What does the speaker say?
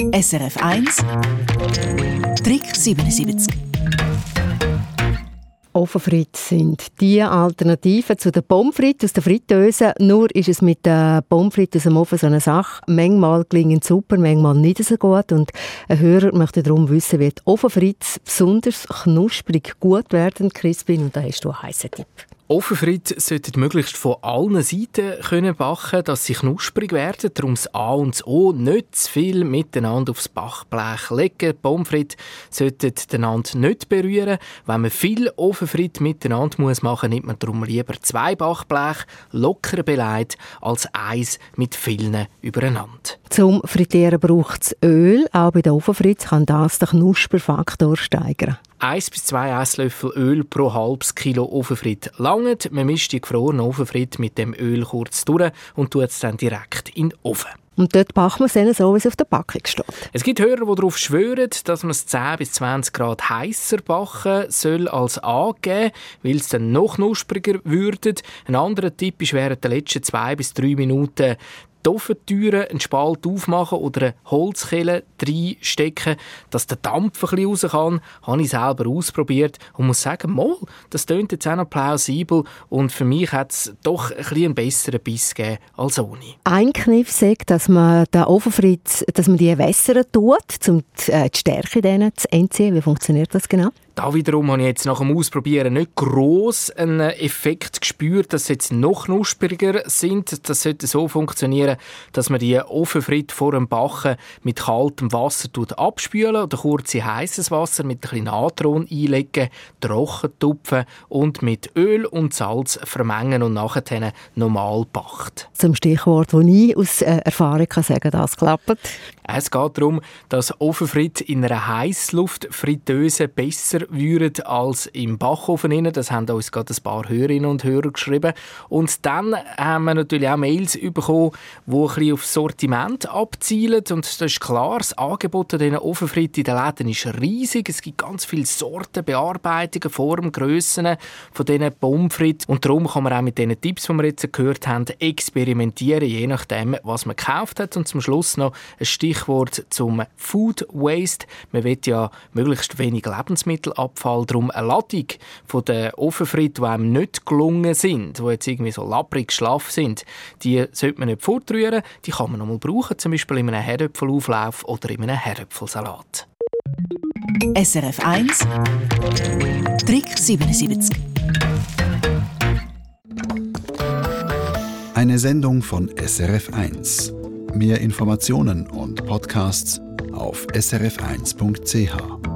SRF 1 Trick 77 Ofenfritz sind die Alternativen zu den Pommes aus der Fritteuse. Nur ist es mit den Pommes aus dem Ofen so eine Sache. Manchmal klingen super, manchmal nicht so gut. Und ein Hörer möchte darum wissen, wie die Ofenfritz besonders knusprig gut werden, Crispin. Und da hast du einen heißen Tipp. Ofenfrit sollten möglichst von allen Seiten können backen, dass sie knusprig werden. Darum das A und das O nicht zu viel miteinander aufs Backblech legen. Pommes frites sollten einander nicht berühren. Wenn man viel Ofenfrit miteinander muss machen, nimmt man darum lieber zwei Backblech locker beleidigt als eins mit vielen übereinander. Zum Frittieren braucht es Öl. Auch bei den Ofenfritz kann das den Knusperfaktor steigern. 1 bis 2 Esslöffel Öl pro halbes Kilo Ofenfrit langen. Man mischt die gefrorenen Ofenfrit mit dem Öl kurz durch und tut es dann direkt in den Ofen. Und dort backt man es dann so, wie es auf der Packung steht. Es gibt Hörer, die darauf schwören, dass man es 10 bis 20 Grad heißer backen soll als angeben, weil es dann noch knuspriger würde. Ein anderer Tipp ist während der letzten 2 bis 3 Minuten die Ofentüren einen Spalt aufmachen oder eine Holzkelle reinstecken, dass der Dampf ein bisschen raus kann. Habe ich selber ausprobiert und muss sagen, mal, das klingt jetzt auch noch plausibel und für mich hat es doch ein bisschen einen besseren Biss gegeben als ohne. Ein Kniff sagt, dass man den Ofenfritz, dass man die wässern tut, um äh, die Stärke denen zu entziehen. Wie funktioniert das genau? Da wiederum habe ich jetzt nach dem Ausprobieren nicht gross einen Effekt gespürt, dass sie jetzt noch knuspriger sind. Das sollte so funktionieren, dass man die Ofenfritte vor dem Backen mit kaltem Wasser abspülen oder kurz in heißes Wasser mit ein bisschen Natron einlegen, trocken tupfen und mit Öl und Salz vermengen und nachher normal backt. Zum Stichwort, das ich aus äh, Erfahrung kann sagen, das klappt. Es geht darum, dass Ofenfritt in einer Heißluftfritteuse besser würden als im Backofen. Das haben uns gerade ein paar Hörerinnen und Hörer geschrieben. Und dann haben wir natürlich auch Mails bekommen, die ein bisschen auf Sortiment abzielen. Und das ist klar, das Angebot an diesen Ofenfritten in den Läden ist riesig. Es gibt ganz viele Sorten, Bearbeitungen, Formen, Grössen von diesen Pommes. Und darum kann man auch mit diesen Tipps, die wir jetzt gehört haben, experimentieren, je nachdem, was man gekauft hat. Und zum Schluss noch ein Stichwort zum Food Waste. Man will ja möglichst wenig Lebensmittelabfall. Darum eine Ladung von den Ofenfritten, die einem nicht gelungen sind, die jetzt irgendwie so lapprig schlaff sind, die sollte man nicht fortrühren. Die kann man noch mal brauchen, zum Beispiel in einem Herdöpfelauflauf oder in einem Herdöpfelsalat. SRF 1 Trick 77 Eine Sendung von SRF 1. Mehr Informationen und Podcasts auf srf1.ch.